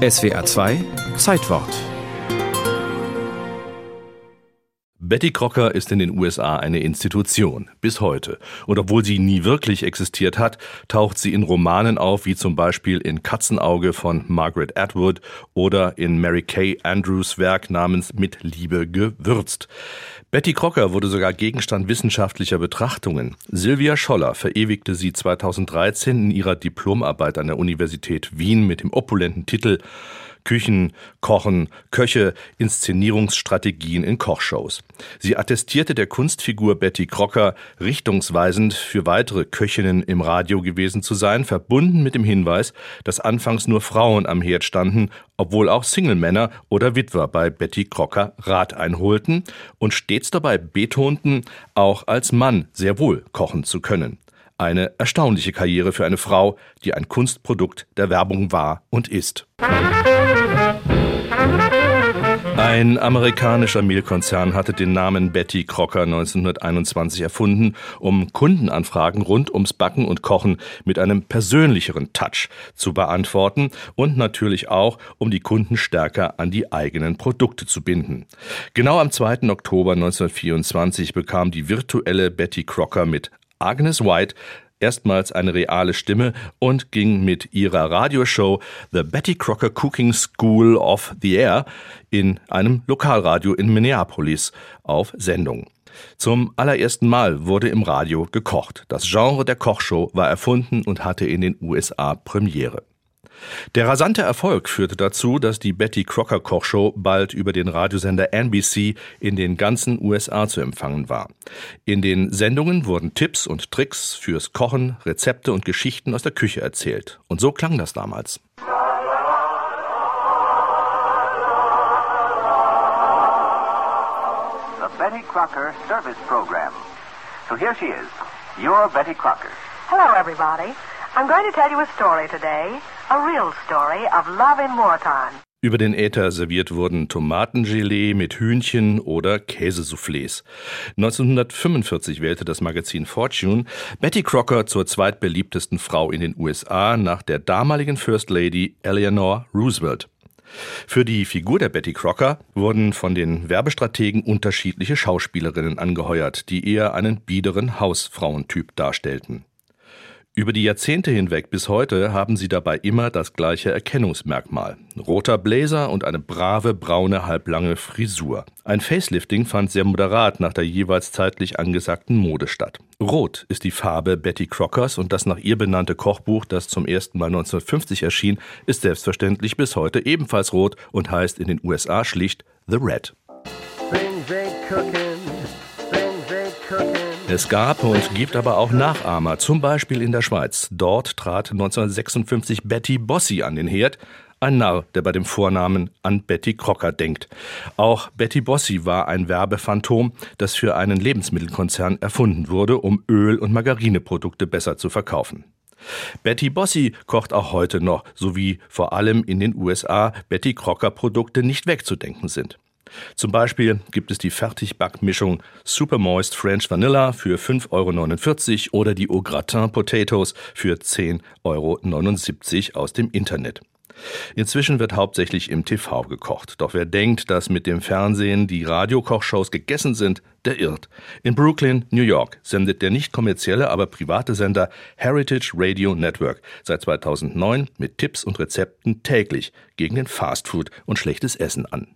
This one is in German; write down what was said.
SWR 2 Zeitwort Betty Crocker ist in den USA eine Institution, bis heute. Und obwohl sie nie wirklich existiert hat, taucht sie in Romanen auf, wie zum Beispiel in Katzenauge von Margaret Atwood oder in Mary Kay Andrews Werk namens Mit Liebe gewürzt. Betty Crocker wurde sogar Gegenstand wissenschaftlicher Betrachtungen. Sylvia Scholler verewigte sie 2013 in ihrer Diplomarbeit an der Universität Wien mit dem opulenten Titel Küchen, Kochen, Köche, Inszenierungsstrategien in Kochshows. Sie attestierte der Kunstfigur Betty Crocker richtungsweisend für weitere Köchinnen im Radio gewesen zu sein, verbunden mit dem Hinweis, dass anfangs nur Frauen am Herd standen, obwohl auch Single-Männer oder Witwer bei Betty Crocker Rat einholten und stets dabei betonten, auch als Mann sehr wohl kochen zu können. Eine erstaunliche Karriere für eine Frau, die ein Kunstprodukt der Werbung war und ist. Ein amerikanischer Mehlkonzern hatte den Namen Betty Crocker 1921 erfunden, um Kundenanfragen rund ums Backen und Kochen mit einem persönlicheren Touch zu beantworten und natürlich auch, um die Kunden stärker an die eigenen Produkte zu binden. Genau am 2. Oktober 1924 bekam die virtuelle Betty Crocker mit Agnes White erstmals eine reale Stimme und ging mit ihrer Radioshow The Betty Crocker Cooking School of the Air in einem Lokalradio in Minneapolis auf Sendung. Zum allerersten Mal wurde im Radio gekocht. Das Genre der Kochshow war erfunden und hatte in den USA Premiere. Der rasante Erfolg führte dazu, dass die Betty Crocker Kochshow bald über den Radiosender NBC in den ganzen USA zu empfangen war. In den Sendungen wurden Tipps und Tricks fürs Kochen, Rezepte und Geschichten aus der Küche erzählt. Und so klang das damals. The Betty Crocker Service Program. So here she is, your Betty Crocker. Hello, everybody. I'm going to tell you a story today, a real story of love in wartime. Über den Äther serviert wurden Tomatengelee mit Hühnchen oder Käsesoufflés. 1945 wählte das Magazin Fortune Betty Crocker zur zweitbeliebtesten Frau in den USA nach der damaligen First Lady Eleanor Roosevelt. Für die Figur der Betty Crocker wurden von den Werbestrategen unterschiedliche Schauspielerinnen angeheuert, die eher einen biederen Hausfrauentyp darstellten. Über die Jahrzehnte hinweg bis heute haben sie dabei immer das gleiche Erkennungsmerkmal. Roter Blazer und eine brave braune halblange Frisur. Ein Facelifting fand sehr moderat nach der jeweils zeitlich angesagten Mode statt. Rot ist die Farbe Betty Crockers und das nach ihr benannte Kochbuch, das zum ersten Mal 1950 erschien, ist selbstverständlich bis heute ebenfalls rot und heißt in den USA schlicht The Red. Es gab und gibt aber auch Nachahmer, zum Beispiel in der Schweiz. Dort trat 1956 Betty Bossi an den Herd, ein Narr, der bei dem Vornamen an Betty Crocker denkt. Auch Betty Bossi war ein Werbephantom, das für einen Lebensmittelkonzern erfunden wurde, um Öl- und Margarineprodukte besser zu verkaufen. Betty Bossi kocht auch heute noch, sowie vor allem in den USA Betty Crocker Produkte nicht wegzudenken sind. Zum Beispiel gibt es die Fertigbackmischung Super Moist French Vanilla für 5,49 Euro oder die Au Gratin Potatoes für 10,79 Euro aus dem Internet. Inzwischen wird hauptsächlich im TV gekocht. Doch wer denkt, dass mit dem Fernsehen die Radiokochshows gegessen sind, der irrt. In Brooklyn, New York, sendet der nicht kommerzielle, aber private Sender Heritage Radio Network seit 2009 mit Tipps und Rezepten täglich gegen den Fastfood und schlechtes Essen an.